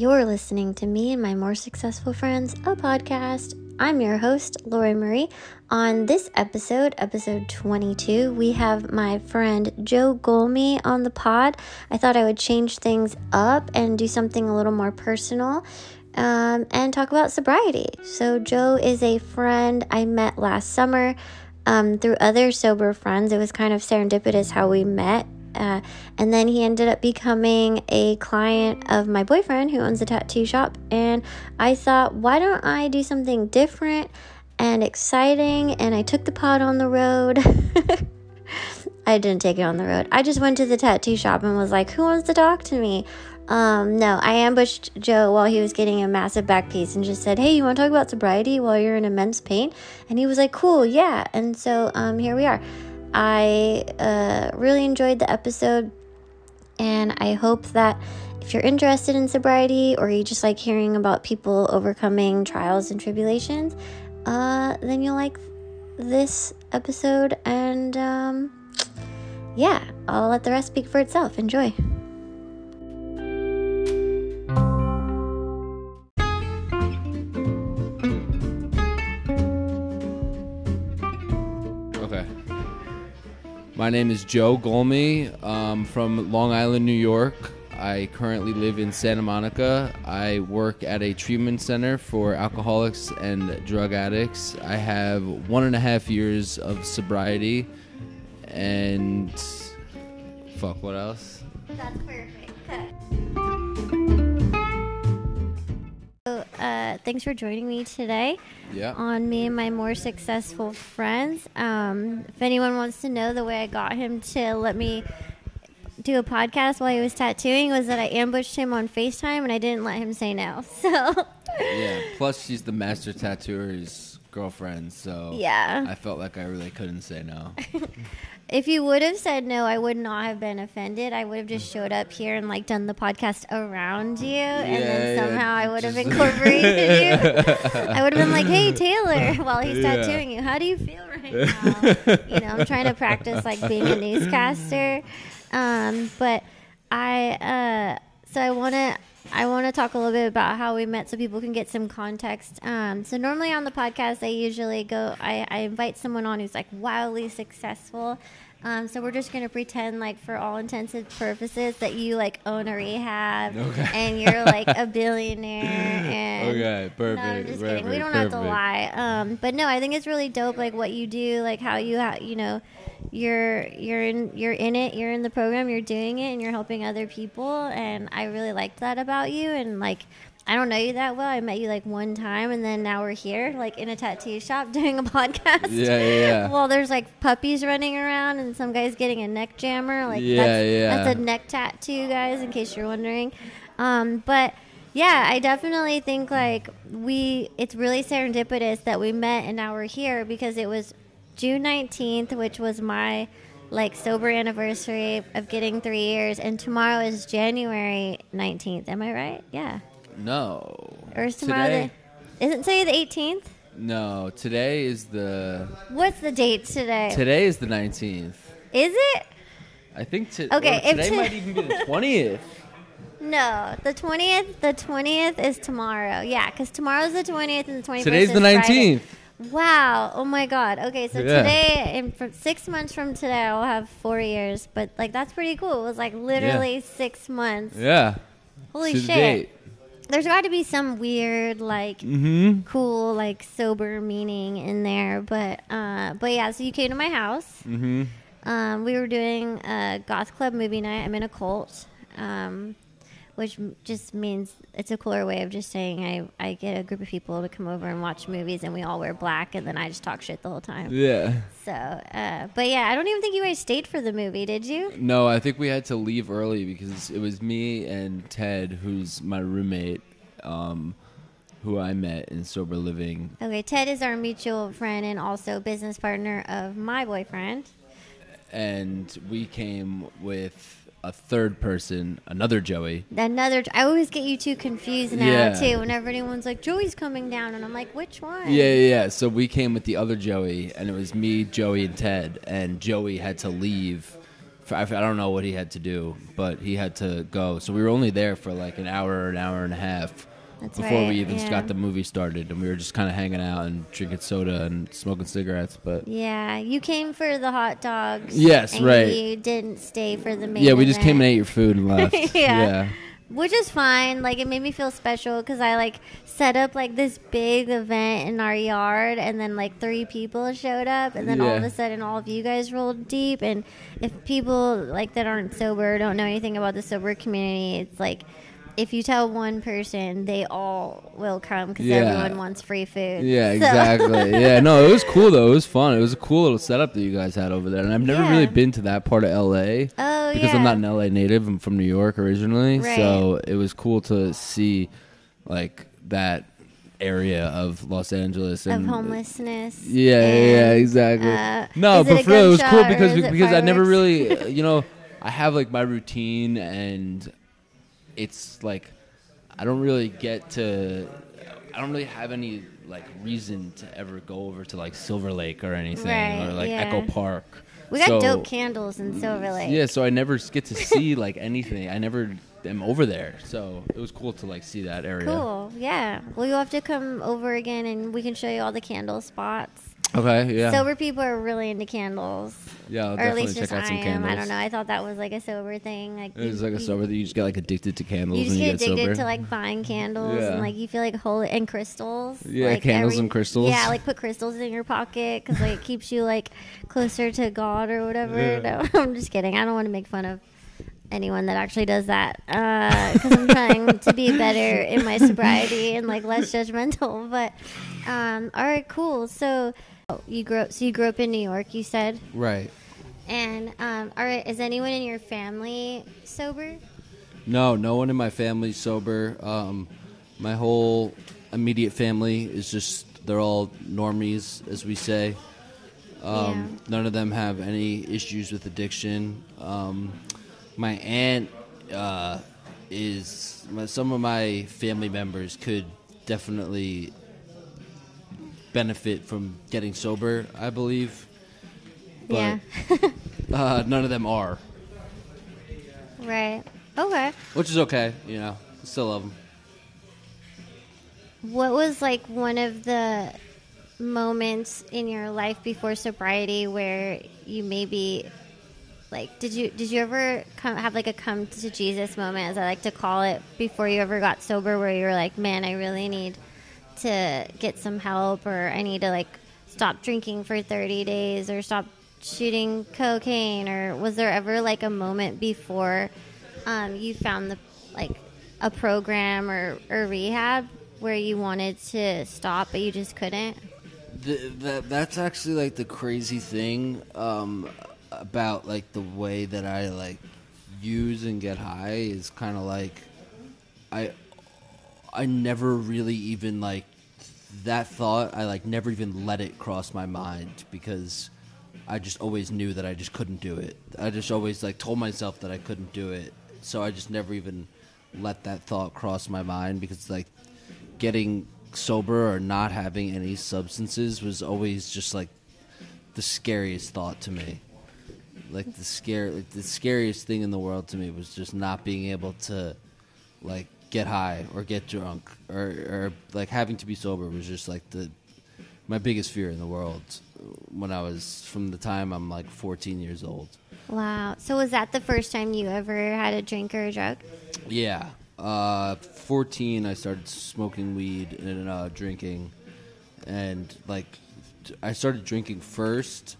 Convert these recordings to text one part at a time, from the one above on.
You're listening to Me and My More Successful Friends, a podcast. I'm your host, Lori Marie. On this episode, episode 22, we have my friend Joe Golmy on the pod. I thought I would change things up and do something a little more personal um, and talk about sobriety. So, Joe is a friend I met last summer um, through other sober friends. It was kind of serendipitous how we met. Uh, and then he ended up becoming a client of my boyfriend who owns a tattoo shop. And I thought, why don't I do something different and exciting? And I took the pot on the road. I didn't take it on the road. I just went to the tattoo shop and was like, who wants to talk to me? Um, no, I ambushed Joe while he was getting a massive back piece and just said, Hey, you want to talk about sobriety while you're in immense pain? And he was like, Cool, yeah. And so um, here we are. I uh, really enjoyed the episode, and I hope that if you're interested in sobriety or you just like hearing about people overcoming trials and tribulations, uh, then you'll like this episode. And um, yeah, I'll let the rest speak for itself. Enjoy. My name is Joe Golmy um, from Long Island, New York. I currently live in Santa Monica. I work at a treatment center for alcoholics and drug addicts. I have one and a half years of sobriety and fuck, what else? That's perfect. Thanks for joining me today Yeah. on me and my more successful friends. Um, if anyone wants to know the way I got him to let me do a podcast while he was tattooing was that I ambushed him on FaceTime and I didn't let him say no. So Yeah. Plus, she's the master tattooer's girlfriend, so Yeah. I felt like I really couldn't say no. if you would have said no, I would not have been offended. I would have just showed up here and like done the podcast around you, and Yeah, then yeah, somehow I would have incorporated you. I would have been like, "Hey, Taylor," while he's Yeah. tattooing you. How do you feel right now? you know, I'm trying to practice like being a newscaster, um, but I uh, so I want to. I want to talk a little bit about how we met so people can get some context. Um, so normally on the podcast, I usually go, I, I invite someone on who's like wildly successful. Um, so we're just going to pretend like for all intents and purposes that you like own a rehab Okay. and you're like a billionaire. And Okay, No, I'm perfect, just kidding. We don't have to lie. Um, but no, I think it's really dope, like what you do, like how you, ha- you know, you're you're in you're in it, you're in the program, you're doing it, and you're helping other people. And I really liked that about you. And like, I don't know you that well. I met you like one time, and then now we're here, like in a tattoo shop, doing a podcast. Yeah, yeah, yeah. Well, there's like puppies running around, and some guy's getting a neck jammer. Like, Yeah, that's, yeah. that's a neck tattoo, guys, in case you're wondering. Um, but yeah, I definitely think like we, it's really serendipitous that we met and now we're here because it was June 19th, which was my like sober anniversary of getting three years, and tomorrow is January 19th. Am I right? Yeah. No. Or is tomorrow Today? the, isn't today the 18th? No, today is the What's the date today? today is the nineteenth. Is it? I think to, Okay, or if today to- might even be the twentieth. No, the 20th. The 20th is tomorrow. Yeah, because tomorrow's the 20th and the 21st Today's is the Friday. nineteenth. Wow. Oh my God. Okay, so Yeah. today, in from six months from today, I'll have four years. But like, that's pretty cool. It was like literally six months. Yeah. Holy to the shit. date. There's got to be some weird, like, Mm-hmm. cool, like sober meaning in there. But, uh, but yeah. So you came to my house. Mm-hmm. Um, we were doing a goth club movie night. I'm in a cult, um, which just means it's a cooler way of just saying I, I get a group of people to come over and watch movies, and we all wear black, and then I just talk shit the whole time. Yeah. So, uh, but yeah, I don't even think you guys stayed for the movie, did you? No, I think we had to leave early because it was me and Ted, who's my roommate, um, who I met in sober living. Okay, Ted is our mutual friend and also business partner of my boyfriend. and we came with a third person, another Joey. Another, I always get you two confused now Yeah. too. Whenever anyone's like Joey's coming down, and I'm like, which one? Yeah, yeah, yeah. So we came with the other Joey, and it was me, Joey, and Ted. And Joey had to leave for- I I don't know what he had to do, but he had to go. So we were only there for like an hour, or an hour and a half That's before right, we even yeah. got the movie started, and we were just kind of hanging out and drinking soda and smoking cigarettes. But Yeah, you came for the hot dogs. Yes, and right. You didn't stay for the main. yeah, we just came and ate your food and left. Yeah. which is fine. Like it made me feel special because I like set up like this big event in our yard, and then like three people showed up, and then all of a sudden all of you guys rolled deep. And if people like that aren't sober, don't know anything about the sober community, it's like. If you tell one person, they all will come because Yeah. everyone wants free food. Yeah, So- exactly. yeah, no, it was cool though. It was fun. It was a cool little setup that you guys had over there, and I've never Yeah. really been to that part of LA. oh because yeah. I'm not an LA native. I'm from New York originally, Right. so it was cool to see like that area of Los Angeles of and homelessness. Yeah, yeah, yeah, exactly. uh, no, but for real, it was cool because because I never really, uh, you know, I have like my routine and it's like I don't really get to. I don't really have any like reason to ever go over to like Silver Lake or anything Right, or like yeah. Echo Park. We got So- dope candles in Silver mm, Lake. yeah, so I never get to see like anything. I never am over there, so it was cool to like see that area. Cool. Yeah. Well, you'll have to come over again, and we can show you all the candle spots. Okay, yeah, Sober people are really into candles, yeah, I'll or at definitely least check just out I some am. candles. I don't know. I thought that was like a sober thing. Like It was you- like a sober thing. you just get like addicted to candles You just get addicted sober. to like buying candles Yeah. and like you feel like holy and crystals. Yeah, like, candles and crystals. Yeah, like put crystals in your pocket because like it keeps you like closer to God or whatever. Yeah. No, I'm just kidding. I don't want to make fun of anyone that actually does that because I'm trying to be better in my sobriety and like less judgmental. But um, all right, cool. So you grew up. So you grew up in New York. You said. right. And um, all right, is anyone in your family sober? No, no one in my family's sober. Um, my whole immediate family is just they're all normies, as we say. Um, None of them have any issues with addiction. Um, my aunt uh, is my, some of my family members could definitely benefit from getting sober. I believe, but yeah. uh, none of them are, Right. Okay. which is okay. You know, still love them. What was like one of the moments in your life before sobriety where you maybe like did you did you ever come have like a come to Jesus moment as I like to call it before you ever got sober where you were like, "Man, I really need to get some help or I need to like stop drinking for 30 days or stop shooting cocaine or was there ever like a moment before um, you found the like a program or, or rehab where you wanted to stop but you just couldn't? Th that that's actually like the crazy thing um, about like the way that I like use and get high is kind of like I I never really even like that thought I like never even let it cross my mind because I just always knew that I just couldn't do it. I just always like told myself that I couldn't do it. So I just never even let that thought cross my mind because like getting sober or not having any substances was always just like the scariest thought to me. Like the scare like the scariest thing in the world to me was just not being able to like get high or get drunk or, or like having to be sober was just like the my biggest fear in the world when I was from the time I'm like 14 years old. wow so was that the first time you ever had a drink or a drug Yeah. Uh, 14, I started smoking weed and uh, drinking. And, like, I started drinking first.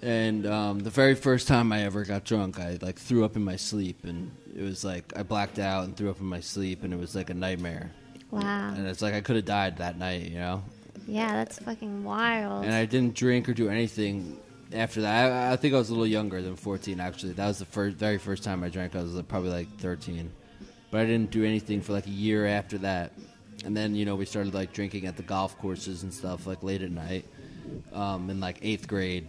And um, the very first time I ever got drunk, I, like, threw up in my sleep. And it was like, I blacked out and threw up in my sleep. And it was like a nightmare. wow And it's like I could have died that night, you know? yeah that's fucking wild And I didn't drink or do anything after that. I, I think I was a little younger than 14, actually. That was the first, very first time I drank. I was probably like 13. But I didn't do anything for like a year after that. And then, you know, we started like drinking at the golf courses and stuff, like late at night um, in like eighth grade.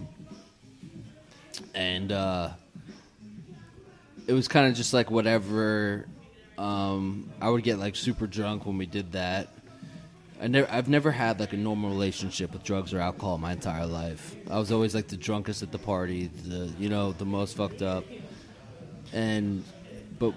And uh, it was kind of just like whatever. Um, I would get like super drunk when we did that. I never, I've never had like a normal relationship with drugs or alcohol my entire life. I was always like the drunkest at the party, the you know the most fucked up, and but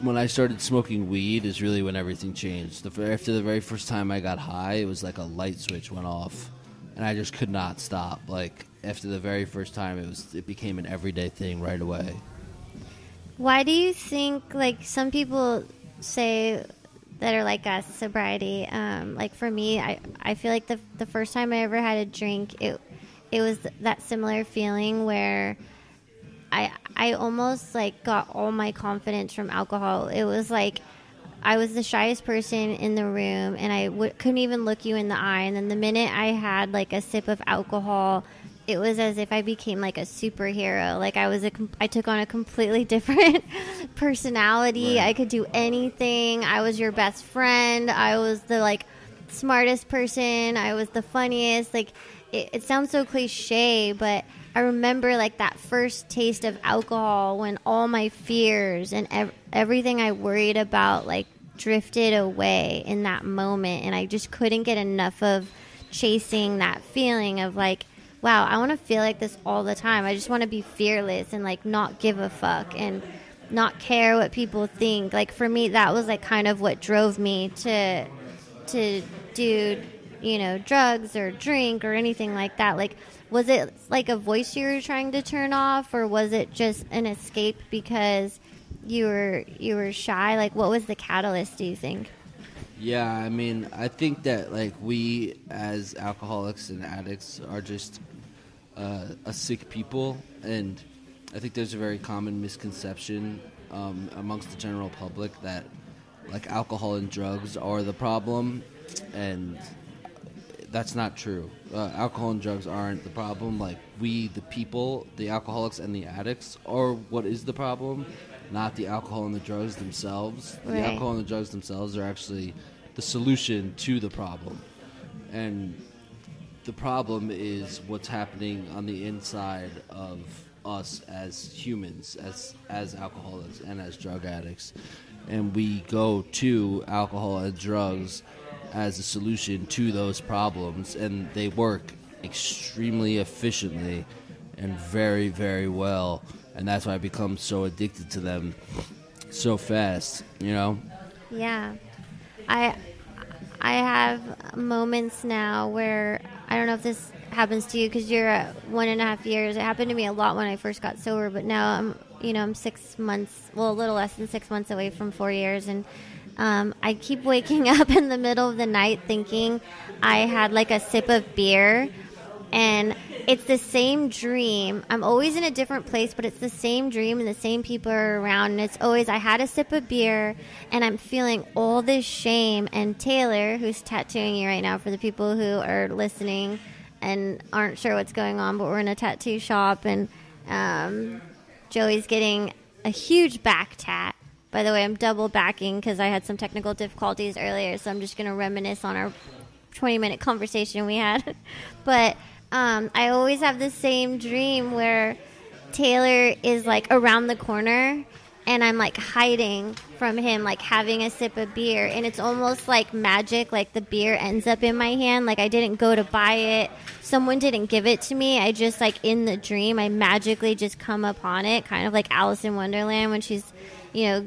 when I started smoking weed is really when everything changed. The, after the very first time I got high, it was like a light switch went off, and I just could not stop. Like after the very first time, it was it became an everyday thing right away. Why do you think like some people say that are like us sobriety? Um, like for me, I I feel like the the first time I ever had a drink, it it was that similar feeling where I I almost like got all my confidence from alcohol. It was like I was the shyest person in the room, and I w- couldn't even look you in the eye. And then the minute I had like a sip of alcohol, it was as if I became like a superhero. Like I was a, com- I took on a completely different personality. Right. I could do anything. I was your best friend. I was the like smartest person. I was the funniest. Like it, it sounds so cliche, but I remember like that first taste of alcohol when all my fears and ev- everything I worried about like drifted away in that moment, and I just couldn't get enough of chasing that feeling of like wow, I want to feel like this all the time. I just want to be fearless and like not give a fuck and not care what people think. Like for me, that was like kind of what drove me to to do, you know, drugs or drink or anything like that. Like, was it like a voice you were trying to turn off, or was it just an escape because you were you were shy? Like, what was the catalyst? Do you think? Yeah, I mean, I think that like we as alcoholics and addicts are just uh, a sick people, and I think there's a very common misconception um, amongst the general public that like alcohol and drugs are the problem, and that's not true. Uh, alcohol and drugs aren't the problem. Like we, the people, the alcoholics and the addicts, are what is the problem, not the alcohol and the drugs themselves. Right. The alcohol and the drugs themselves are actually the solution to the problem, and the problem is what's happening on the inside of us as humans, as as alcoholics and as drug addicts, and we go to alcohol and drugs as a solution to those problems, and they work extremely efficiently and very very well, and that's why I become so addicted to them so fast. You know. Yeah, I I have moments now where I don't know if this happens to you because you're at one and a half years. It happened to me a lot when I first got sober, but now I'm you know I'm six months, well a little less than six months away from four years, and um, I keep waking up in the middle of the night thinking I had like a sip of beer and it's the same dream. I'm always in a different place, but it's the same dream and the same people are around. And it's always I had a sip of beer and I'm feeling all this shame. And Taylor, who's tattooing you right now, for the people who are listening and aren't sure what's going on, but we're in a tattoo shop and um, Joey's getting a huge back tat. By the way, I'm double backing because I had some technical difficulties earlier, so I'm just going to reminisce on our 20 minute conversation we had. but um, I always have the same dream where Taylor is like around the corner and I'm like hiding from him, like having a sip of beer. And it's almost like magic, like the beer ends up in my hand. Like I didn't go to buy it, someone didn't give it to me. I just, like, in the dream, I magically just come upon it, kind of like Alice in Wonderland when she's, you know,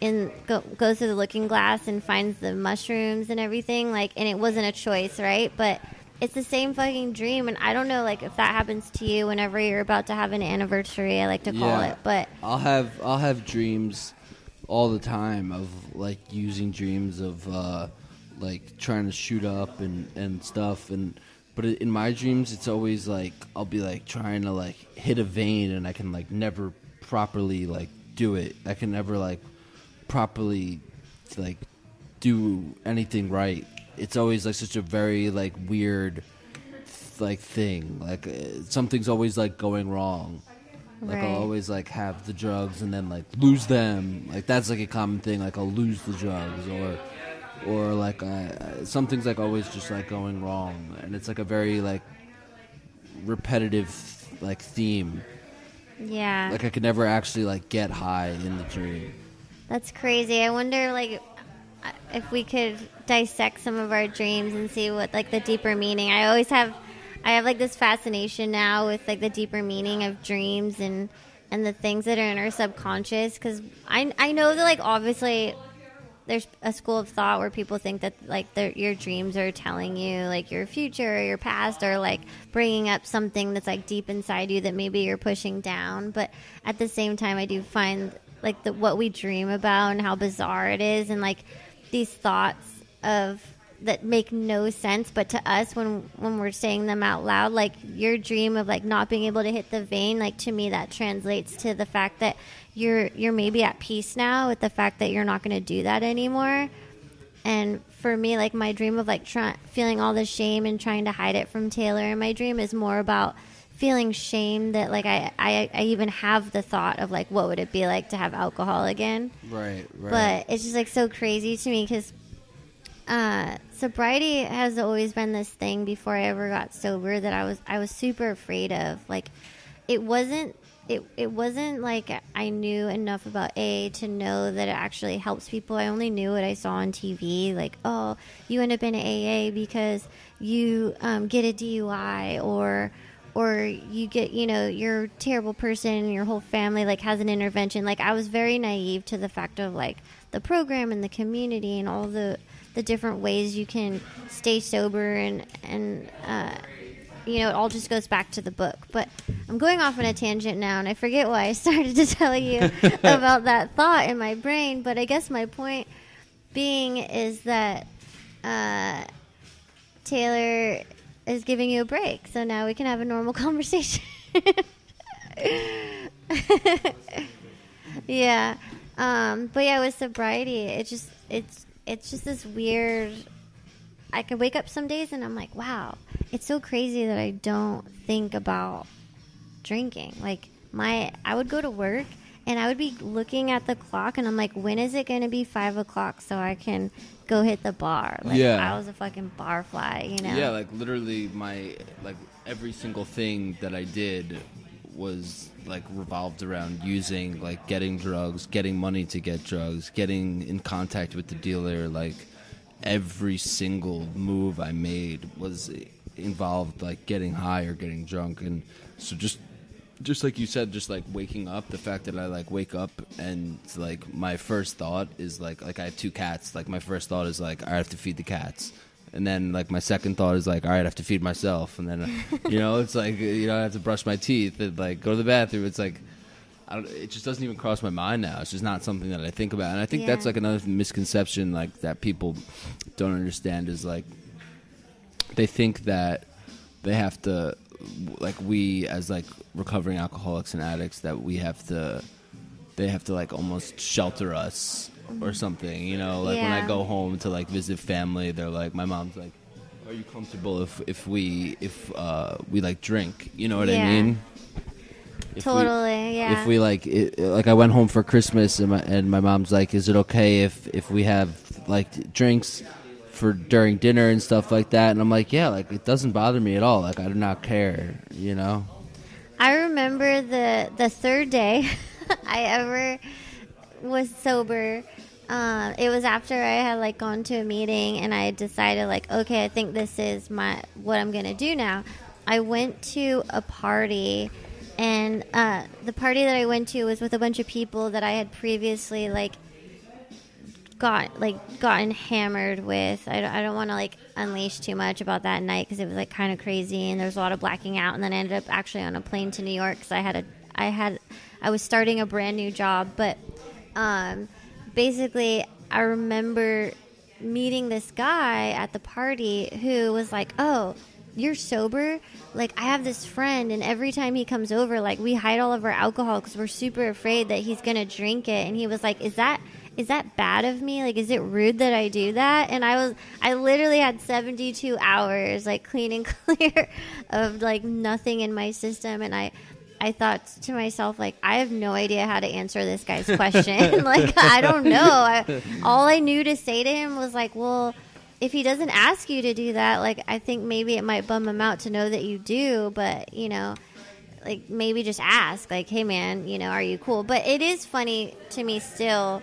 in go, goes through the looking glass and finds the mushrooms and everything like and it wasn't a choice right but it's the same fucking dream and i don't know like if that happens to you whenever you're about to have an anniversary i like to call Yeah. it but I'll have I'll have dreams all the time of like using dreams of uh, like trying to shoot up and and stuff and but in my dreams it's always like I'll be like trying to like hit a vein and I can like never properly like do it. I can never like properly like do anything right. It's always like such a very like weird like thing. Like uh, something's always like going wrong. Like Right. I'll always like have the drugs and then like lose them. Like that's like a common thing. Like I'll lose the drugs or or like I, I- something's like always just like going wrong and it's like a very like repetitive like theme. yeah Like I could never actually like get high in the dream. that's crazy i wonder like if we could dissect some of our dreams and see what like the deeper meaning. I always have I have like this fascination now with like the deeper meaning of dreams and and the things that are in our subconscious cuz I I know that like obviously there's a school of thought where people think that like your dreams are telling you like your future or your past or like bringing up something that's like deep inside you that maybe you're pushing down but at the same time i do find like the, what we dream about and how bizarre it is and like these thoughts of that make no sense but to us when when we're saying them out loud like your dream of like not being able to hit the vein like to me that translates to the fact that you're you're maybe at peace now with the fact that you're not going to do that anymore. And for me like my dream of like try, feeling all the shame and trying to hide it from taylor and my dream is more about feeling shame that like I, I i even have the thought of like what would it be like to have alcohol again right right but it's just like so crazy to me because uh, sobriety has always been this thing before I ever got sober that I was I was super afraid of. Like, it wasn't it it wasn't like I knew enough about AA to know that it actually helps people. I only knew what I saw on TV, like oh, you end up in AA because you um, get a DUI or or you get you know you're a terrible person your whole family like has an intervention like i was very naive to the fact of like the program and the community and all the the different ways you can stay sober and and uh, you know it all just goes back to the book. But I'm going off on a tangent now, and I forget why I started to tell you about that thought in my brain. But I guess my point being is that uh, Taylor is giving you a break, so now we can have a normal conversation. yeah. Um, but yeah, with sobriety, it just it's it's just this weird. I could wake up some days and I'm like, wow, it's so crazy that I don't think about drinking. Like my, I would go to work and I would be looking at the clock and I'm like, when is it going to be five o'clock so I can go hit the bar? Like, yeah, I was a fucking bar fly, you know? Yeah, like literally my like every single thing that I did was like revolved around using like getting drugs, getting money to get drugs, getting in contact with the dealer. Like every single move I made was involved like getting high or getting drunk, and so just just like you said, just like waking up. The fact that I like wake up and like my first thought is like like I have two cats. Like my first thought is like I have to feed the cats and then like my second thought is like all right i have to feed myself and then you know it's like you know i have to brush my teeth and like go to the bathroom it's like I don't, it just doesn't even cross my mind now it's just not something that i think about and i think yeah. that's like another misconception like that people don't understand is like they think that they have to like we as like recovering alcoholics and addicts that we have to they have to like almost shelter us or something. You know, like when I go home to like visit family, they're like, my mom's like, "Are you comfortable if if we if uh, we like drink?" You know what I mean? If totally, we, yeah. If we like, it, like, I went home for Christmas, and my and my mom's like, "Is it okay if if we have like drinks for during dinner and stuff like that?" And I'm like, "Yeah, like it doesn't bother me at all. Like I do not care." You know. I remember the the third day I ever was sober uh, it was after I had like gone to a meeting and I decided like, okay, I think this is my what I'm gonna do now. I went to a party, and uh, the party that I went to was with a bunch of people that I had previously like got like gotten hammered with. I don't, I don't want to like unleash too much about that night because it was like kind of crazy and there was a lot of blacking out. And then I ended up actually on a plane to New York because I had a I had I was starting a brand new job, but um, basically, I remember meeting this guy at the party who was like, "Oh, you're sober? Like, I have this friend, and every time he comes over, like, we hide all of our alcohol because we're super afraid that he's gonna drink it." And he was like, "Is that is that bad of me? Like, is it rude that I do that? And I was, I literally had 72 hours, like, clean and clear of, like, nothing in my system. And I, I thought to myself, like, I have no idea how to answer this guy's question. like, I don't know. I, all I knew to say to him was, like, well, if he doesn't ask you to do that, like, I think maybe it might bum him out to know that you do, but, you know, like, maybe just ask, like, hey, man, you know, are you cool? But it is funny to me still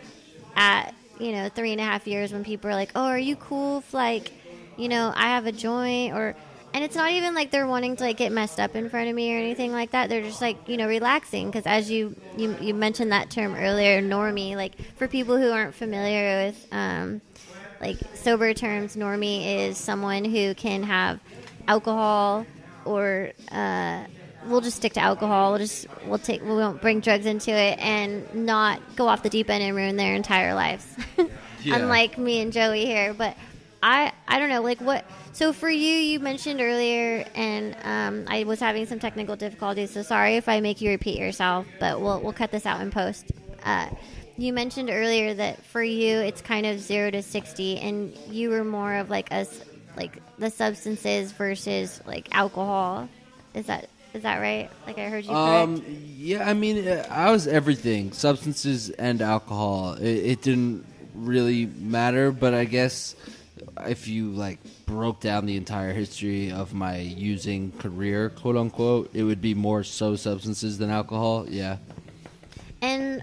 at you know three and a half years when people are like, "Oh, are you cool if like, you know, I have a joint or." And it's not even like they're wanting to like get messed up in front of me or anything like that. They're just like you know relaxing because as you, you you mentioned that term earlier, normie. Like for people who aren't familiar with um, like sober terms, normie is someone who can have alcohol or uh, we'll just stick to alcohol. We'll just we'll take we won't bring drugs into it and not go off the deep end and ruin their entire lives. Yeah. Unlike me and Joey here, but I I don't know like what. So for you, you mentioned earlier, and um, I was having some technical difficulties. So sorry if I make you repeat yourself, but we'll we'll cut this out in post. Uh, you mentioned earlier that for you it's kind of zero to sixty, and you were more of like us like the substances versus like alcohol. Is that is that right? Like I heard you correct. Um, yeah, I mean, uh, I was everything, substances and alcohol. It, it didn't really matter, but I guess if you like broke down the entire history of my using career, quote unquote, it would be more so substances than alcohol. Yeah. And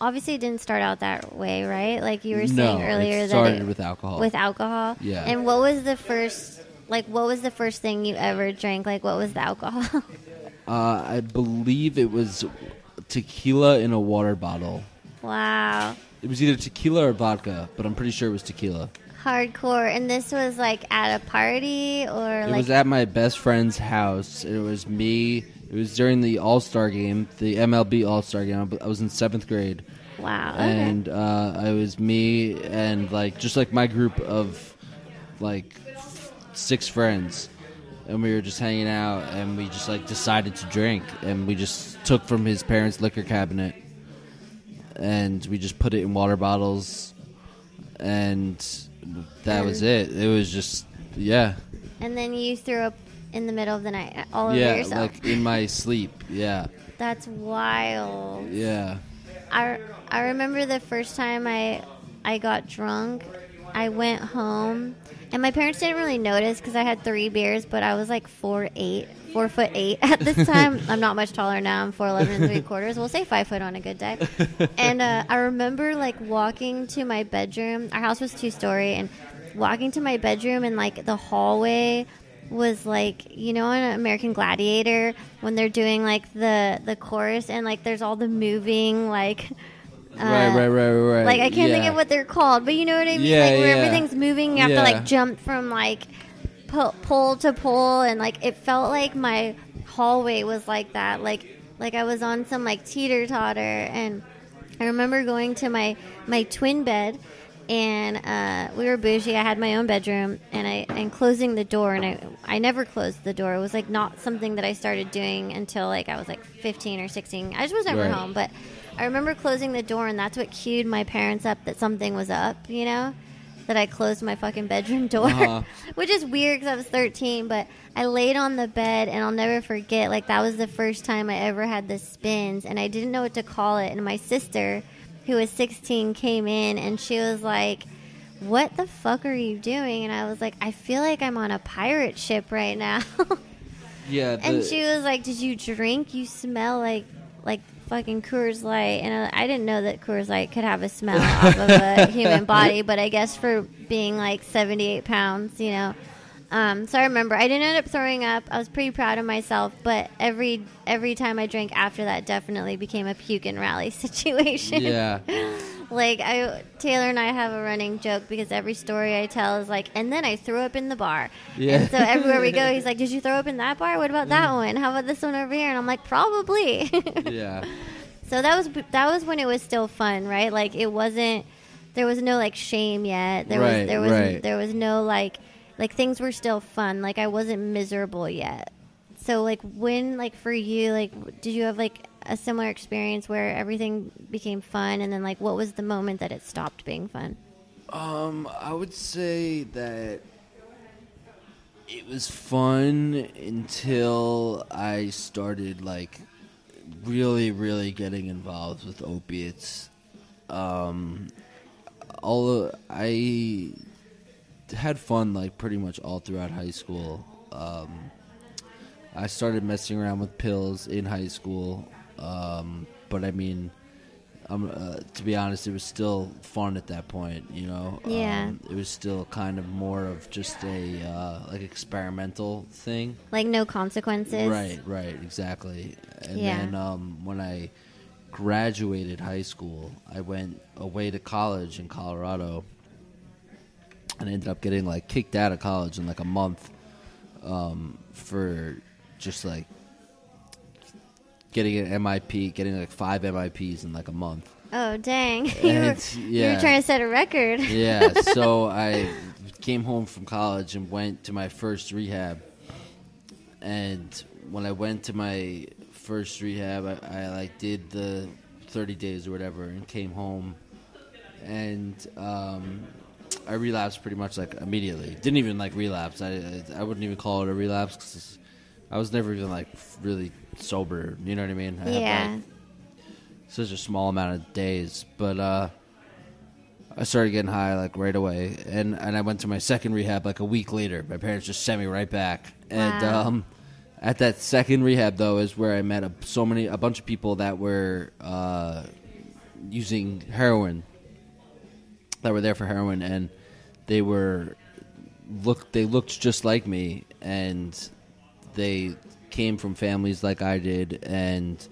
obviously, it didn't start out that way, right? Like you were no, saying earlier it that started it, with alcohol. with alcohol. Yeah. And what was the first? Like, what was the first thing you ever drank? Like, what was the alcohol? uh, I believe it was tequila in a water bottle. wow, It was either tequila or vodka, but I'm pretty sure it was tequila. hardcore. And this was like at a party or It like was at my best friend's house. It was me. It was during the All Star game, the MLB All Star game. I was in seventh grade, wow. Okay. and uh, it was me and like just like my group of like six friends, and we were just hanging out, and we just like decided to drink, and we just took from his parents' liquor cabinet, and we just put it in water bottles, and that was it. It was just yeah. and then you threw up in the middle of the night all over yeah, yourself. like in my sleep. Yeah, That's wild. yeah. I, I remember the first time I I got drunk. I went home, and my parents didn't really notice because I had three beers, but I was like four eight, four foot eight at this time. I'm not much taller now. I'm four eleven and three quarters. We'll say five foot on a good day. And uh, I remember like walking to my bedroom. Our house was two story, and walking to my bedroom and like the hallway was like you know in American Gladiator when they're doing like the the chorus and like there's all the moving like uh, right, right, right, right. like I can't think of what they're called, but you know what I mean. Yeah, like where yeah. everything's moving, you have to like jump from like po- pole to pole, and like it felt like my hallway was like that. Like like I was on some like teeter totter, and I remember going to my my twin bed. And uh, we were bougie. I had my own bedroom, and I and closing the door. And I I never closed the door. It was like not something that I started doing until like I was like 15 or 16. I just was never Right. home, but I remember closing the door, and that's what cued my parents up that something was up. You know, that I closed my fucking bedroom door, Uh-huh. which is weird because I was 13. But I laid on the bed, and I'll never forget. Like that was the first time I ever had the spins, and I didn't know what to call it. And my sister, who was 16, came in, and she was like. What the fuck are you doing? And I was like, I feel like I'm on a pirate ship right now. yeah, And she was like, "Did you drink? You smell like like fucking Coors Light." And I, I didn't know that Coors Light could have a smell off of a human body, but I guess for being like seventy eight pounds, you know. Um, so I remember I didn't end up throwing up. I was pretty proud of myself, but every every time I drank after that, definitely became a puke and rally situation. yeah, like I Taylor and I have a running joke because every story I tell is like, and then I threw up in the bar. Yeah. And so everywhere we go, he's like, "Did you throw up in that bar? What about that one? How about this one over here?" And I'm like, "Probably." yeah, so that was that was when it was still fun, right? Like it wasn't. There was no like shame yet. There Right, was there was right. there was no like like things were still fun. Like I wasn't miserable yet. So like when like for you like did you have like a similar experience where everything became fun and then like what was the moment that it stopped being fun? Um, I would say that it was fun until I started like really, really getting involved with opiates. Um, all I had fun like pretty much all throughout high school. Um, I started messing around with pills in high school, um, but I mean, uh, to be honest, it was still fun at that point. You know, Yeah. Um, it was still kind of more of just a uh, like experimental thing. Like no consequences. Right, right, exactly. And Yeah. then um, when I graduated high school, I went away to college in Colorado, and ended up getting like kicked out of college in like a month um, for just like getting an MIP, getting like five MIPs in like a month. Oh dang! you, were, And, you were trying to set a record. Yeah, so I came home from college and went to my first rehab. And when I went to my first rehab, I, I like did the 30 days or whatever and came home. And um, I relapsed pretty much like immediately. Didn't even like relapse. I I, I wouldn't even call it a relapse because I was never even like really sober. You know what I mean? I had, yeah. like, such a small amount of days, but uh, I started getting high like right away, and and I went to my second rehab like a week later. My parents just sent me right back, and Wow. um, at that second rehab though is where I met a, so many a bunch of people that were uh, using heroin, that were there for heroin, and they were look they looked just like me, and they came from families like I did, and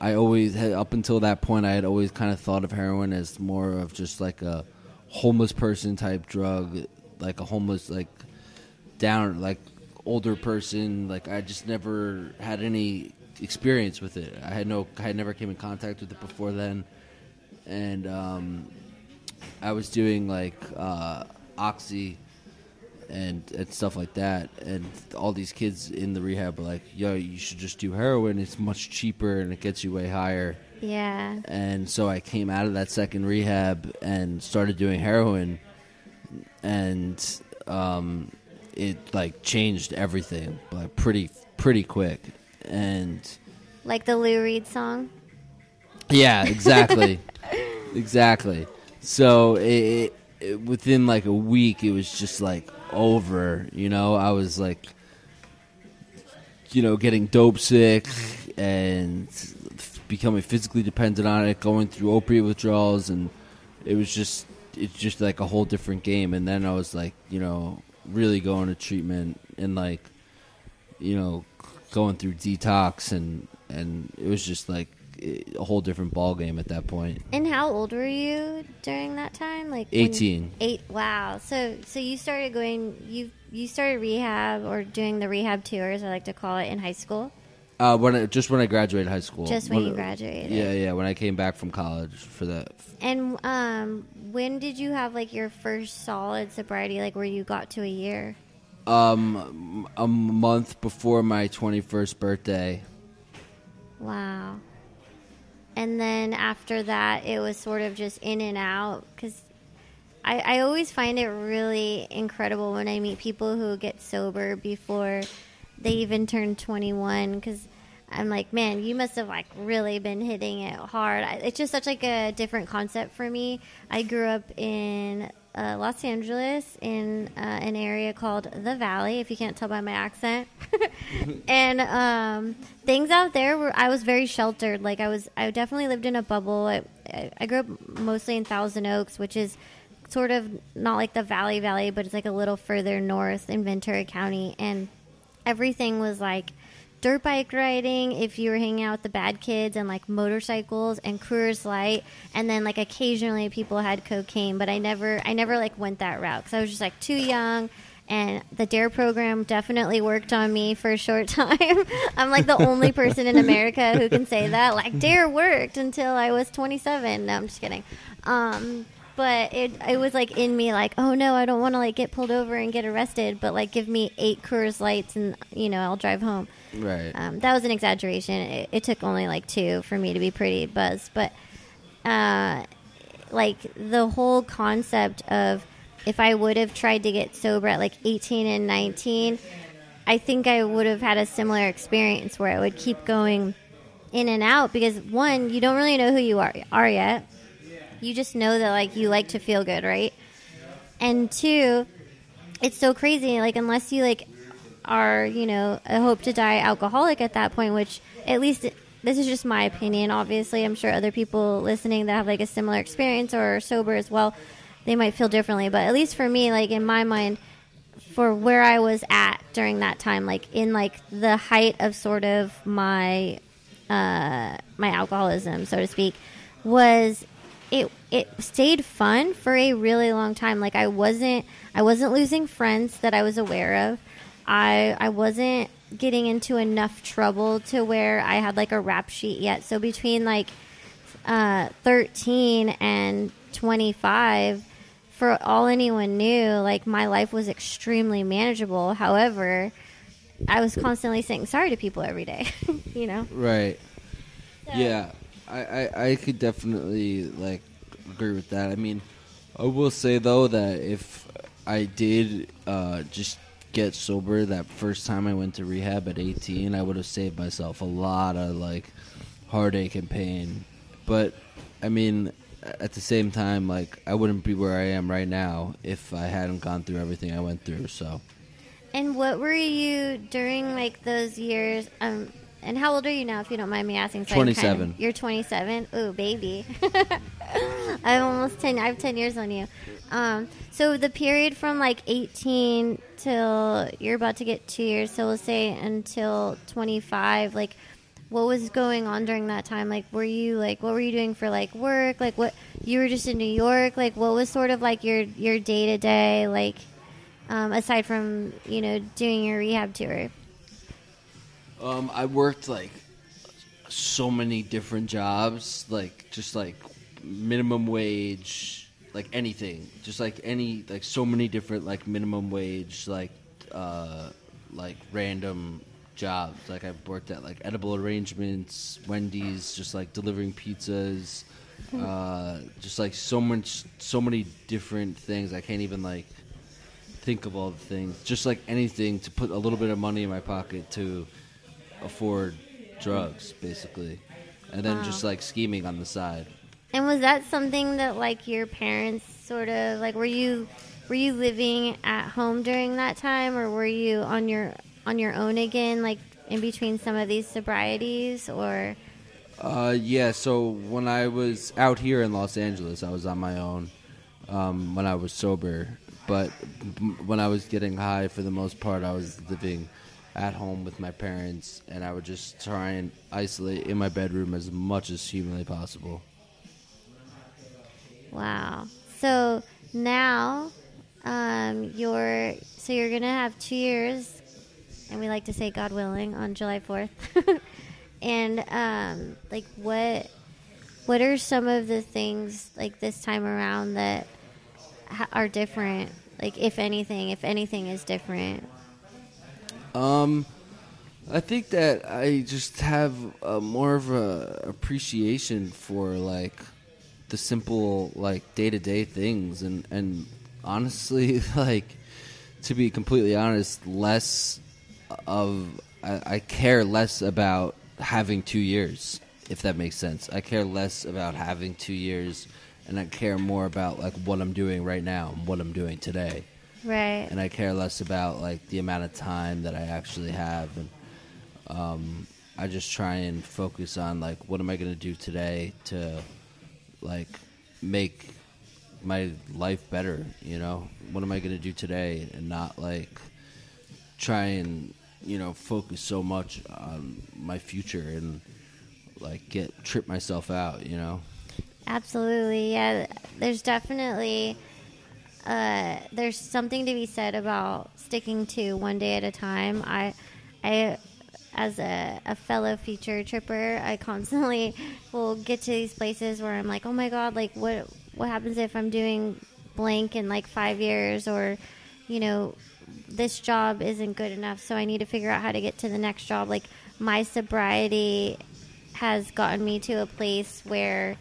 I always had up until that point I had always kind of thought of heroin as more of just like a homeless person type drug, like a homeless like down like older person. Like I just never had any experience with it. I had no I had never came in contact with it before then, and um, I was doing like uh, oxy and and stuff like that. And all these kids in the rehab were like, "Yo, you should just do heroin. It's much cheaper and it gets you way higher." Yeah. And so I came out of that second rehab and started doing heroin, and um, it like changed everything, like pretty pretty quick. And Like the Lou Reed song. yeah, exactly, exactly. So it, it, it, within like a week, it was just like over. You know, I was like, you know, getting dope sick and becoming physically dependent on it, going through opiate withdrawals, and it was just it's just like a whole different game. And then I was like, you know, really going to treatment and like, you know, going through detox and and it was just like a whole different ball game at that point. And how old were you during that time? Like 18. Eight. Wow. So so you started going. You you started rehab or doing the rehab tours, I like to call it, in high school. Uh, when I, just when I graduated high school. Just when you graduated. Yeah, yeah. When I came back from college for that. And um, when did you have like your first solid sobriety? Like where you got to a year? Um, a month before my twenty first birthday. Wow. And then after that, it was sort of just in and out because I, I always find it really incredible when I meet people who get sober before they even turn 21 because I'm like, man, you must have like really been hitting it hard. I, it's just such like a different concept for me. I grew up in uh, Los Angeles in uh, an area called the Valley, if you can't tell by my accent. and um, things out there were I was very sheltered. Like I was, I definitely lived in a bubble. I, I, grew up mostly in Thousand Oaks, which is sort of not like the Valley Valley, but it's like a little further north in Ventura County, and everything was like dirt bike riding if you were hanging out with the bad kids and like motorcycles and Coors Light and then like occasionally people had cocaine but I never I never like went that route cuz I was just like too young and the DARE program definitely worked on me for a short time. I'm like the only person in America who can say that like DARE worked until I was 27. No, I'm just kidding. Um but it it was like in me like oh no I don't want to like get pulled over and get arrested but like give me eight Coors Lights and you know I'll drive home. Right. Um, that was an exaggeration. It, it took only like two for me to be pretty buzzed, but uh, like the whole concept of if I would have tried to get sober at like 18 and 19, I think I would have had a similar experience where I would keep going in and out because one, you don't really know who you are are yet. You just know that like you like to feel good, right? And two, it's so crazy. Like unless you like are you know a hope to die alcoholic at that point, which at least this is just my opinion. Obviously, I'm sure other people listening that have like a similar experience or sober as well, they might feel differently. But at least for me, like in my mind, for where I was at during that time, like in like the height of sort of my uh, my alcoholism, so to speak, was it it stayed fun for a really long time. Like I wasn't I wasn't losing friends that I was aware of. I I wasn't getting into enough trouble to where I had like a rap sheet yet. So between like uh, 13 and 25, for all anyone knew, like my life was extremely manageable. However, I was constantly saying sorry to people every day, you know? Right. So- Yeah, I, I, I could definitely like agree with that. I mean, I will say though that if I did uh, just get sober that first time I went to rehab at 18, I would have saved myself a lot of like heartache and pain. But I mean, at the same time, like I wouldn't be where I am right now if I hadn't gone through everything I went through. So And what were you during like those years? Um, and how old are you now, if you don't mind me asking? So I can kind of- 27. you're 27. Ooh, baby. I'm almost 10. I have 10 years on you. Um, so the period from like 18 till you're about to get two years, so we'll say until 25. Like, what was going on during that time? Like, were you like, what were you doing for like work? Like, what you were just in New York? Like, what was sort of like your your day to day like? um, aside from you know doing your rehab tour? Um, I worked like so many different jobs, like just like minimum wage, like anything, just like any like so many different like minimum wage, like uh, like random jobs. Like I've worked at like edible arrangements, Wendy's, just like delivering pizzas, uh, just like so much, so many different things. I can't even like think of all the things. Just like anything to put a little bit of money in my pocket to afford drugs, basically, and then Wow. just like scheming on the side. And was that something that like your parents sort of like were you were you living at home during that time or were you on your on your own again like in between some of these sobrieties or Uh, yeah. So when I was out here in Los Angeles, I was on my own. Um, when I was sober, but when I was getting high, for the most part, I was living at home with my parents, and I would just try and isolate in my bedroom as much as humanly possible. wow. So now um you're so you're to have 2 years and we like to say God willing on July 4th. and um like what what are some of the things like this time around that ha- are different like if anything if anything is different Um, I think that I just have a more of a appreciation for like the simple like day to day things, and and honestly, like to be completely honest, less of I, I care less about having two years, if that makes sense. I care less about having two years, and I care more about like what I'm doing right now and what I'm doing today right and I care less about like the amount of time that I actually have, and um, I just try and focus on like what am I gonna do today to like make my life better. You know, what am I gonna do today, and not like try and you know focus so much on my future and like get trip myself out. You know. Absolutely, yeah. There's definitely uh, there's something to be said about sticking to one day at a time. I, I, as a, a fellow future tripper, I constantly will get to these places where I'm like, oh my god, like what what happens if I'm doing blank in like five years, or you know, this job isn't good enough, so I need to figure out how to get to the next job. Like my sobriety has gotten me to a place where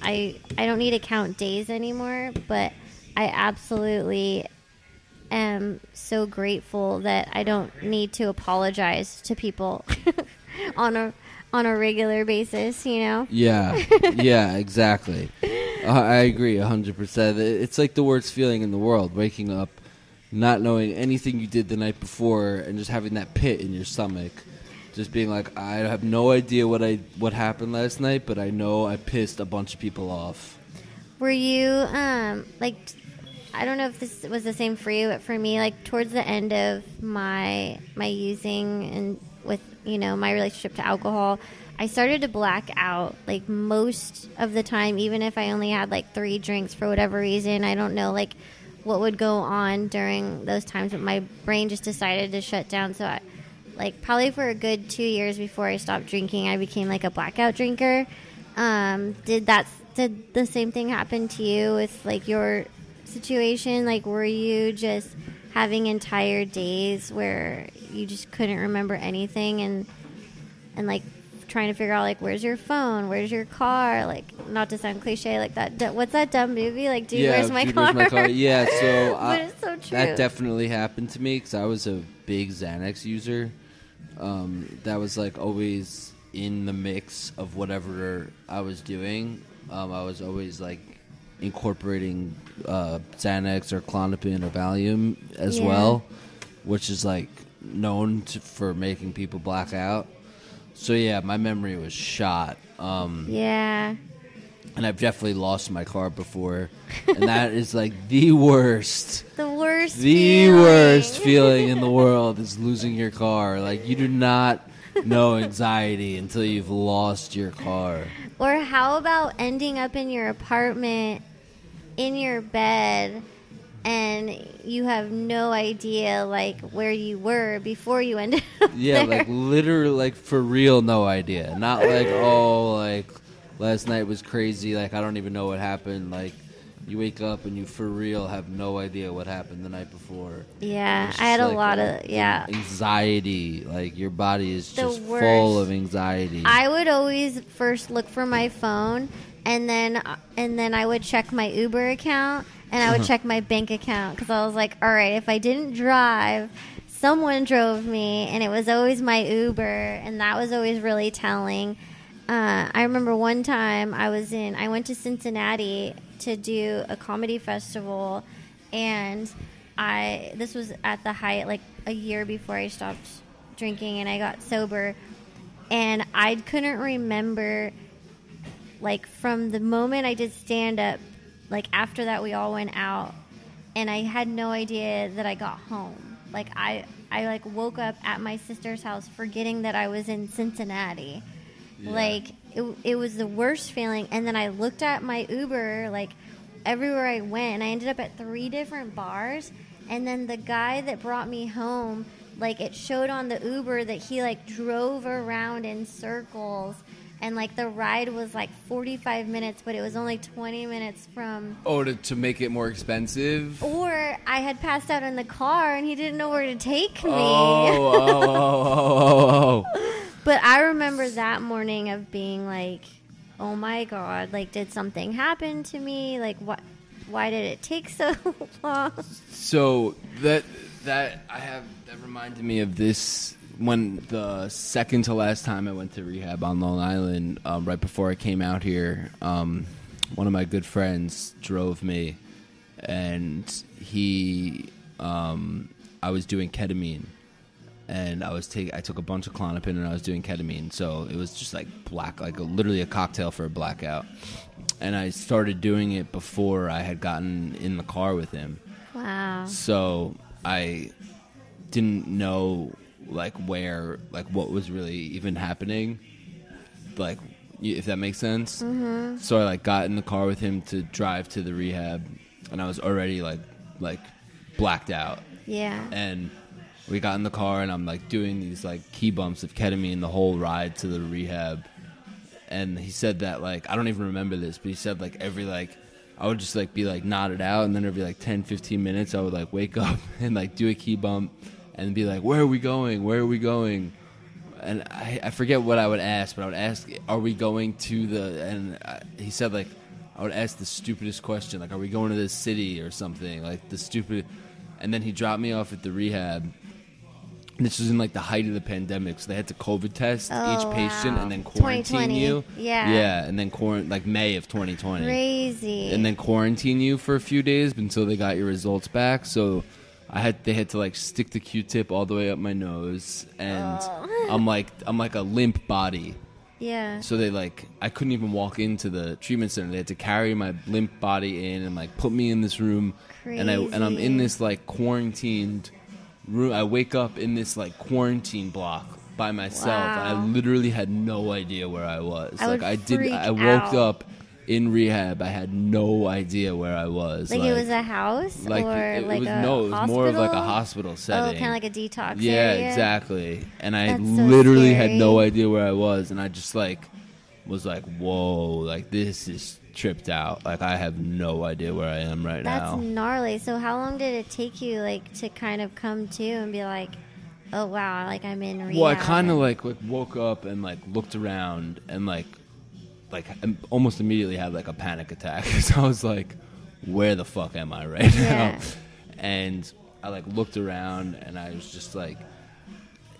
I I don't need to count days anymore, but I absolutely am so grateful that I don't need to apologize to people on a on a regular basis, you know? Yeah, yeah, exactly. Uh, I agree hundred percent. It's like the worst feeling in the world: waking up, not knowing anything you did the night before, and just having that pit in your stomach. just being like, I have no idea what I what happened last night, but I know I pissed a bunch of people off. Were you um like I don't know if this was the same for you, but for me, like towards the end of my my using and with you know my relationship to alcohol, I started to black out like most of the time, even if I only had like three drinks for whatever reason. I don't know like what would go on during those times, but my brain just decided to shut down. So I like probably for a good two years before I stopped drinking, I became like a blackout drinker. Um, did that did the same thing happen to you with like your situation? Like, were you just having entire days where you just couldn't remember anything and and like trying to figure out like where's your phone, where's your car? Like, not to sound cliche, like that. What's that dumb movie? Like, dude, where's my dude, car? where's my car? Yeah, so but I, so that definitely happened to me because I was a big Xanax user. Um, that was like always in the mix of whatever I was doing. Um, I was always like incorporating uh, Xanax or Klonopin or Valium as Yeah. well, which is like known to, for making people black out. So yeah, my memory was shot. Um, yeah. and I've definitely lost my car before, and that is like the worst, The worst. the feeling. worst feeling in the world is losing your car. Like you do not know anxiety until you've lost your car. Or how about ending up in your apartment, in your bed, and you have no idea like where you were before you ended up Yeah, there. like literally, like for real, no idea. Not like oh, like last night was crazy. Like I don't even know what happened. Like you wake up and you for real have no idea what happened the night before. yeah, I had just a like lot of yeah. anxiety. Like your body is The just full of anxiety. I would always first look for my phone, and then and then I would check my Uber account, and I would check my bank account because I was like, all right, if I didn't drive, someone drove me, and it was always my Uber, and that was always really telling. Uh, I remember one time I was in, I went to Cincinnati to do a comedy festival, and I this was at the height like a year before I stopped drinking and I got sober and I couldn't remember like from the moment I did stand up like after that we all went out and I had no idea that I got home. Like I I like woke up at my sister's house forgetting that I was in Cincinnati. Like it, it was the worst feeling and then I looked at my Uber like everywhere I went and I ended up at three different bars and then the guy that brought me home like it showed on the Uber that he like drove around in circles and like the ride was like 45 minutes but it was only 20 minutes from oh, to, to make it more expensive. or I had passed out in the car and he didn't know where to take me Oh, oh, oh, oh, oh, oh. oh, oh. But I remember that morning of being like, "Oh my god! Like, did something happen to me? Like, what? Why did it take so long?" So that that I have that reminded me of this when the second to last time I went to rehab on Long Island, um, right before I came out here, um, one of my good friends drove me, and he, um, I was doing ketamine, and I was take I took a bunch of Klonopin and I was doing ketamine, so it was just like black, like a, literally a cocktail for a blackout, and I started doing it before I had gotten in the car with him. Wow. So I didn't know like where like what was really even happening, like if that makes sense. Mm-hmm. So I like got in the car with him to drive to the rehab, and I was already like like blacked out, Yeah. and we got in the car, and I'm like doing these like key bumps of ketamine the whole ride to the rehab, and he said that like I don't even remember this, but he said like every like I would just like be like nodded out, and then every like 10, 15 minutes I would like wake up and like do a key bump, and be like, where are we going? Where are we going? And I, I forget what I would ask, but I would ask, are we going to the? And I, he said like I would ask the stupidest question, like, are we going to this city or something? Like the stupid. And then he dropped me off at the rehab. This was in like the height of the pandemic, so they had to COVID test Oh, each patient wow. and then quarantine you. Yeah. yeah, and then quarant like May of 2020 Crazy. and then quarantine you for a few days until they got your results back. So I had they had to like stick the Q-tip all the way up my nose, and Oh. I'm like I'm like a limp body. Yeah. So they like I couldn't even walk into the treatment center. They had to carry my limp body in and like put me in this room, and I and I'm in Crazy. this like quarantined room. I wake up in this like quarantine block by myself, and I literally had no idea where I was. I like would I did. freak I woke out. up in rehab. I had no idea where I was. Like, it was a house like or it, it like was a no, it was hospital? more of like a hospital Oh, setting. kind of like a detox Yeah, area. exactly. And I That's so literally had no idea where I was, and I just like was like, "Whoa! Like this is tripped out. Like I have no idea where I am right That's now." That's gnarly. So how long did it take you like to kind of come to and be like, oh wow, like I'm in rehab? Well, I kind of like, like woke up and like looked around and like like almost immediately had like a panic attack. so I was like, "Where the fuck am I right Yeah. now?" And I like looked around and I was just like,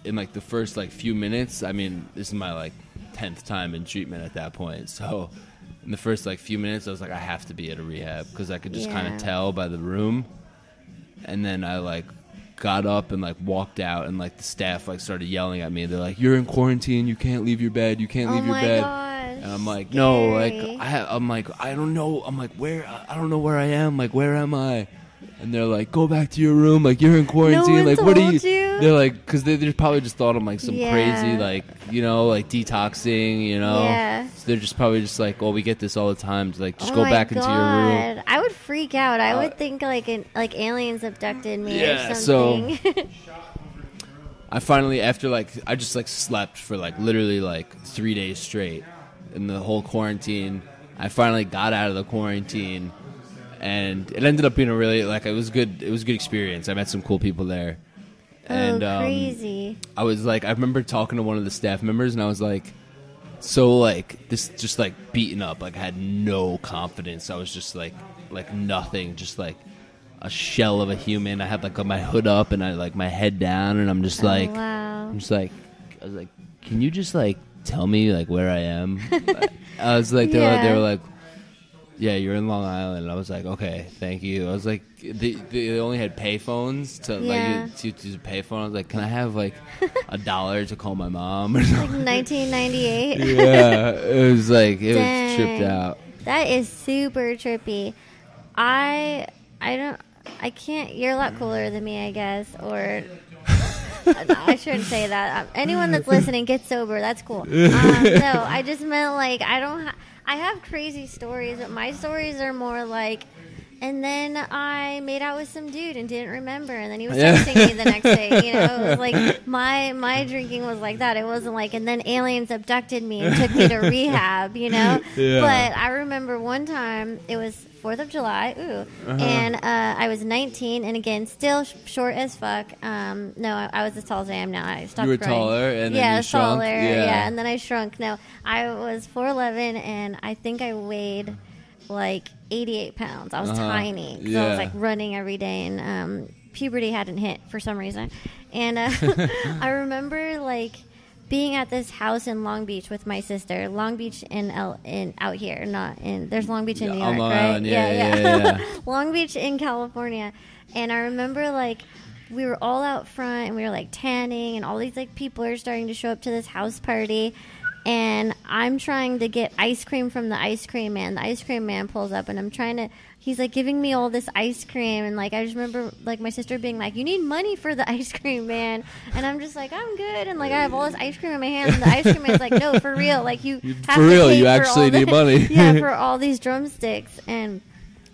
in like the first like few minutes. I mean, this is my like tenth time in treatment at that point. So in the first like few minutes, I was like, I have to be at a rehab because I could just kind of tell by the room. And then I like got up and like walked out, and like the staff like started yelling at me. They're like, "You're in quarantine. You can't leave your bed. You can't Oh leave your my bed." gosh. And I'm like, no, like. I, I'm like, I don't know. I'm like, where? I don't know where I am. Like, where am I? And they're like, go back to your room. Like, you're in quarantine. one like, what are told you? you? They're like, because they, they probably just thought I'm like some Yeah. crazy, like, you know, like detoxing, you know. Yeah. So they're just probably just like, oh, we get this all the time. Like, just Oh go my back into your room. God. I would freak out. I Uh, would think like an, like aliens abducted me Yeah, or so- something. I finally, after like, I just like slept for like literally like three days straight in the whole quarantine. I finally got out of the quarantine, and it ended up being a really like it was good. It was a good experience. I met some cool people there, and oh, um, crazy. I was like, I remember talking to one of the staff members, and I was like, so like this, just like beaten up. Like I had no confidence. I was just like, like nothing, just like a shell of a human. I had like my hood up and I like my head down, and I'm just like, oh, wow. I'm just like, I was like, can you just like tell me like where I am? I was like, they, were, they Yeah. were like, yeah, you're in Long Island. I was like, okay, thank you. I was like, they, they only had payphones to Yeah. like to, to use a payphone. I was like, can I have like a dollar to call my mom or something? 1998. yeah, it was like it was tripped Dang. out. That is super trippy. I I don't I can't. You're a lot cooler than me, I guess. Or I shouldn't say that. Um, anyone that's listening, get sober. That's cool. Um, no, I just meant like I don't. Ha- I have crazy stories, but my stories are more like. And then I made out with some dude and didn't remember, and then he was Yeah. texting me the next day. You know, it was like my my drinking was like that. It wasn't like, and then aliens abducted me and took me to rehab. You know, Yeah. but I remember one time it was Fourth of July, ooh, Uh-huh. and uh, I was 19, and again, still sh- short as fuck. Um, no, I, I was as tall as I am now. I stopped You were growing. taller, and then yeah, you shrunk? taller, Yeah. yeah, and then I shrunk. No, I was 4'11, and I think I weighed like 88 pounds. I was Uh-huh. tiny 'cause I Yeah. was like running every day, and um, puberty hadn't hit for some reason. And uh, I remember like being at this house in Long Beach with my sister. Long Beach in L in out here, not in. There's Long Beach in Yeah, New York, Long right? Island, yeah, yeah, yeah, yeah. Long Beach in California, and I remember like we were all out front and we were like tanning, and all these like people are starting to show up to this house party. And I'm trying to get ice cream from the ice cream man. The ice cream man pulls up, and I'm trying to. He's like giving me all this ice cream, and like I just remember like my sister being like, "You need money for the ice cream man," and I'm just like, "I'm good," and like I have all this ice cream in my hand, and the ice cream man's like, "No, for real, like you have For to real, pay you for actually all the- need money." yeah, for all these drumsticks." And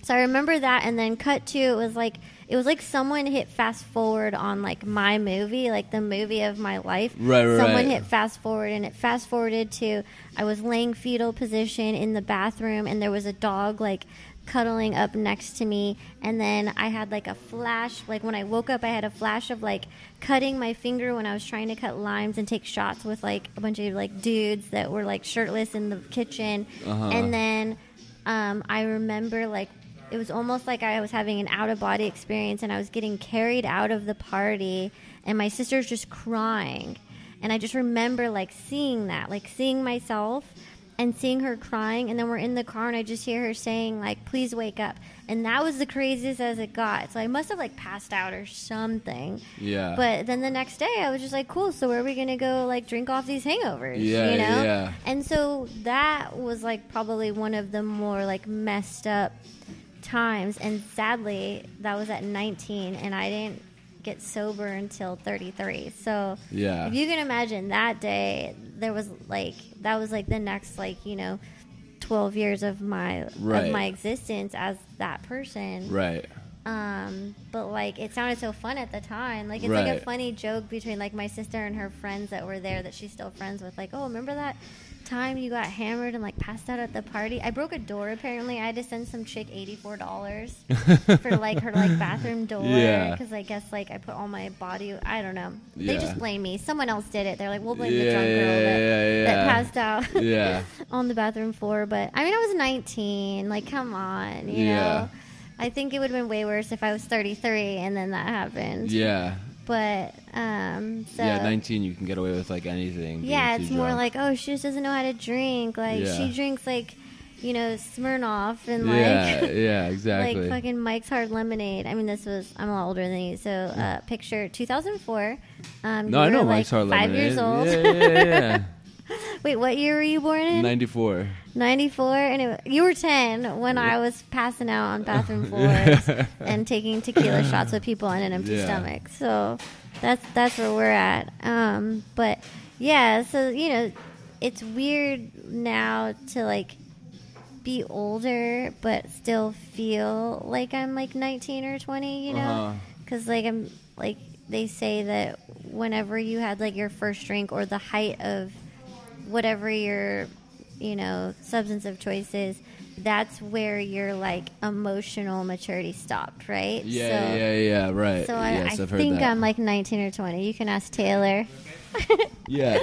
so I remember that, and then cut to it was like it was like someone hit fast forward on like my movie, like the movie of my life. Right, right, Someone hit fast forward, and it fast forwarded to I was laying fetal position in the bathroom, and there was a dog like cuddling up next to me and then i had like a flash like when i woke up i had a flash of like cutting my finger when i was trying to cut limes and take shots with like a bunch of like dudes that were like shirtless in the kitchen Uh-huh. and then um, i remember like it was almost like i was having an out of body experience and i was getting carried out of the party and my sister's just crying and i just remember like seeing that like seeing myself and seeing her crying, and then we're in the car, and I just hear her saying like, "Please wake up," and that was the craziest as it got. So I must have like passed out or something. Yeah. But then the next day, I was just like, "Cool, so where are we gonna go? Like drink off these hangovers?" Yeah, you know. yeah. And so that was like probably one of the more like messed up times and sadly that was at 19 and I didn't get sober until 33. So Yeah. if you can imagine that day there was like that was like the next like, you know, 12 years of my Right. of my existence as that person. right. Um, but like it sounded so fun at the time. Like it's like a funny joke between like my sister and her friends that were there that she's still friends with. Like, oh, remember that time you got hammered and like passed out at the party? I broke a door. Apparently, I had to send some chick eighty four dollars for like her like bathroom door Yeah. because I guess like I put all my body. I don't know. They just blame me. Someone else did it. They're like, we'll blame the Yeah, drunk girl yeah, that, yeah, that passed out Yeah. on the bathroom floor. But I mean, I was nineteen. Like, come on, you Yeah. know. I think it would have been way worse if I was 33 and then that happened. Yeah. But um, so yeah. 19, you can get away with like anything. yeah, it's more drunk. like oh, she just doesn't know how to drink. Like Yeah. she drinks like you know Smirnoff and like Yeah. yeah. Exactly. like fucking Mike's Hard Lemonade. I mean, this was I'm a lot older than you, so uh, picture 2004. Um, no, you I know were, like, Mike's Hard five Lemonade. years old. Yeah, yeah, Wait, what year were you born in? 94. 94 and it, you were 10 when i was passing out on bathroom floors and taking tequila shots with people on an empty Yeah. stomach so that's that's where we're at um but yeah so you know it's weird now to like be older but still feel like i'm like 19 or 20 you know Uh-huh. because like i'm like they say that whenever you had like your first drink or the height of whatever your you know substance of choice is that's where your like emotional maturity stopped right Yeah, so, yeah, yeah, right. so I, yes, I have heard think that. i'm like 19 or 20 you can ask taylor yeah.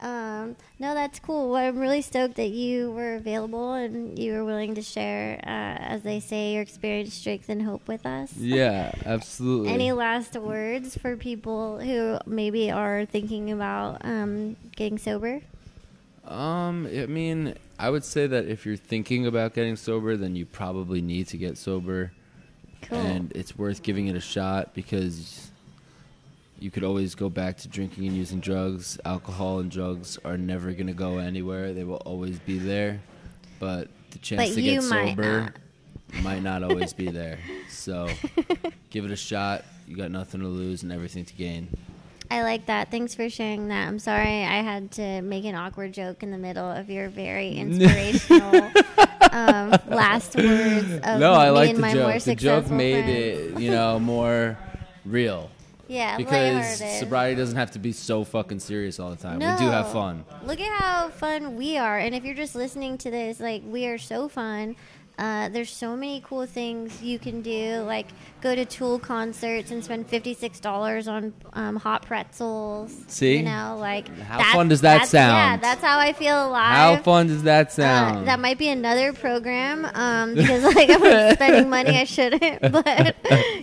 um, no, that's cool. Well, I'm really stoked that you were available and you were willing to share, uh, as they say, your experience, strength, and hope with us. Yeah, absolutely. Any last words for people who maybe are thinking about um, getting sober? Um, I mean, I would say that if you're thinking about getting sober, then you probably need to get sober, Cool. and it's worth giving it a shot because you could always go back to drinking and using drugs. Alcohol and drugs are never gonna go anywhere; they will always be there. But the chance But to get might sober might not always be there. So, give it a shot. You got nothing to lose and everything to gain. I like that. Thanks for sharing that. I'm sorry I had to make an awkward joke in the middle of your very inspirational um, last words of no, I like the my joke. The joke made friends. it, you know, more real. Yeah, because sobriety doesn't have to be so fucking serious all the time. We do have fun. Look at how fun we are. And if you're just listening to this, like, we are so fun. Uh, there's so many cool things you can do, like go to Tool concerts and spend fifty six dollars on um, hot pretzels. See? you know, like How fun does that that's- Yeah, sound? that's how I feel alive. How fun does that Uh, sound? that might be another program um, because like I'm spending money I shouldn't, but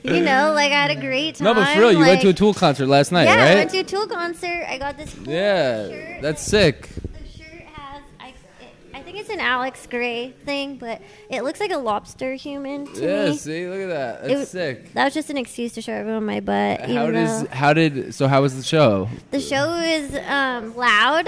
you know, like I had a great time. no, but for real, you went to a Tool concert last night, yeah, I went to a Tool concert. I got this. Cool yeah, shirt. that's sick. The shirt has, I, it, I think it's an Alex Grey thing, but it looks like a lobster human to Yeah, me. see, look at that. That's was- sick. That was just an excuse to show everyone my butt. How does how did so how was the show? the show is um, loud.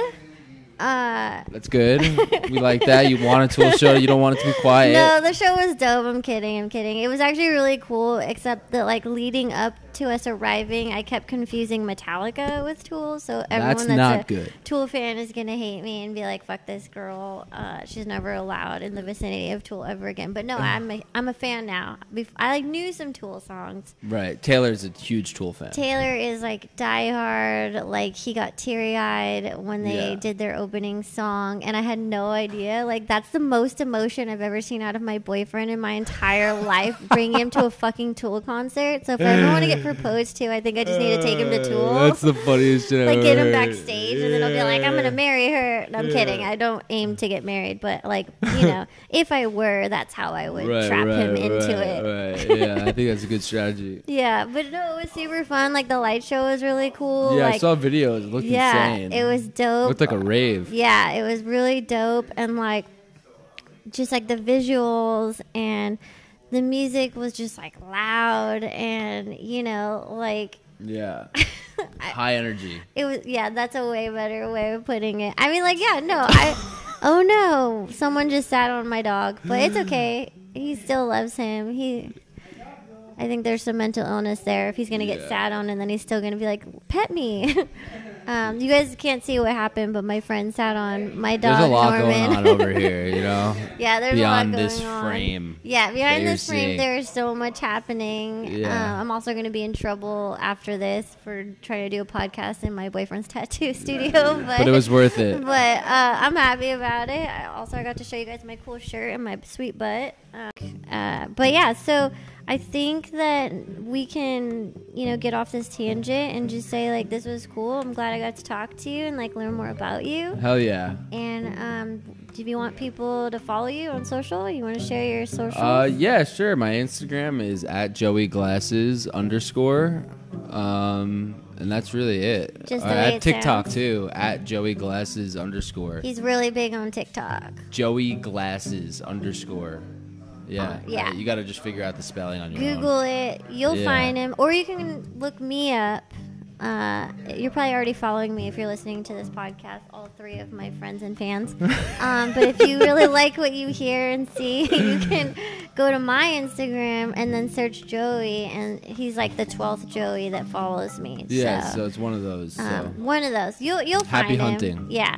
Uh, That's good. we like that. You want a Tool show. You don't want it to be quiet. no, the show was dope. I'm kidding. I'm kidding. It was actually really cool, except that like leading up to us arriving, I kept confusing Metallica with Tool. So everyone That's that's, not a good. Tool fan is gonna hate me and be like, "Fuck this girl. Uh, she's never allowed in the vicinity of Tool ever again." But no, I'm a, I'm a fan now. Bef- I like knew some Tool songs. Right. Taylor's a huge Tool fan. Taylor is like diehard. Like he got teary eyed when they Yeah. did their opening song, and I had no idea. Like that's the most emotion I've ever seen out of my boyfriend in my entire life. Bringing him to a fucking Tool concert. So if I ever want to get get proposed to, I think I just need to take him to uh, Tool. That's the funniest shit. like get him backstage, and then I'll be like, I'm gonna marry her. No, I'm kidding. I don't aim to get married, but like you know, if I were, that's how I would Right, trap right, him into right, it. Right. Yeah, I think that's a good strategy. Yeah, but no, it was super fun. Like the light show was really cool. Yeah, like, I saw videos. It looked yeah, insane. it was dope. It looked like a rave. Yeah, it was really dope and like just like the visuals and the music was just like loud and you know like Yeah. High energy. it was yeah that's a way better way of putting it. I mean like yeah no i oh no someone just sat on my dog but it's okay. He still loves him. He i think there's some mental illness there if he's gonna get sat on and then he's still gonna be like pet me um, you guys can't see what happened but my friend sat on my dog There's a lot Norman. going on over here, you know? yeah there's Beyond a lot going this on. frame. yeah behind this frame there's so much happening Yeah. uh, i'm also going to be in trouble after this for trying to do a podcast in my boyfriend's tattoo studio but, But it was worth it. but uh, i'm happy about it I also i got to show you guys my cool shirt and my sweet butt uh, uh, but yeah so i think that we can you know get off this tangent and just say like this was cool i'm glad i got to talk to you and like learn more about you Hell yeah. and um, do you want people to follow you on social? You want to share your social? Uh, yeah, sure. My Instagram is at Joey Glasses underscore. Um, and that's really it. Just the Uh, at TikTok sounds. too, at Joey Glasses underscore. He's really big on TikTok. Joey Glasses underscore. Yeah. Uh, yeah. You got to just figure out the spelling on your own. Google it. You'll Yeah. find him, or you can look me up. Uh, you're probably already following me if you're listening to this podcast. All three of my friends and fans. um, but if you really like what you hear and see, you can go to my Instagram and then search Joey, and he's like the twelfth Joey that follows me. Yeah, so, so it's one of those. So. um, one of those. You'll you'll Happy find him. hunting. Yeah.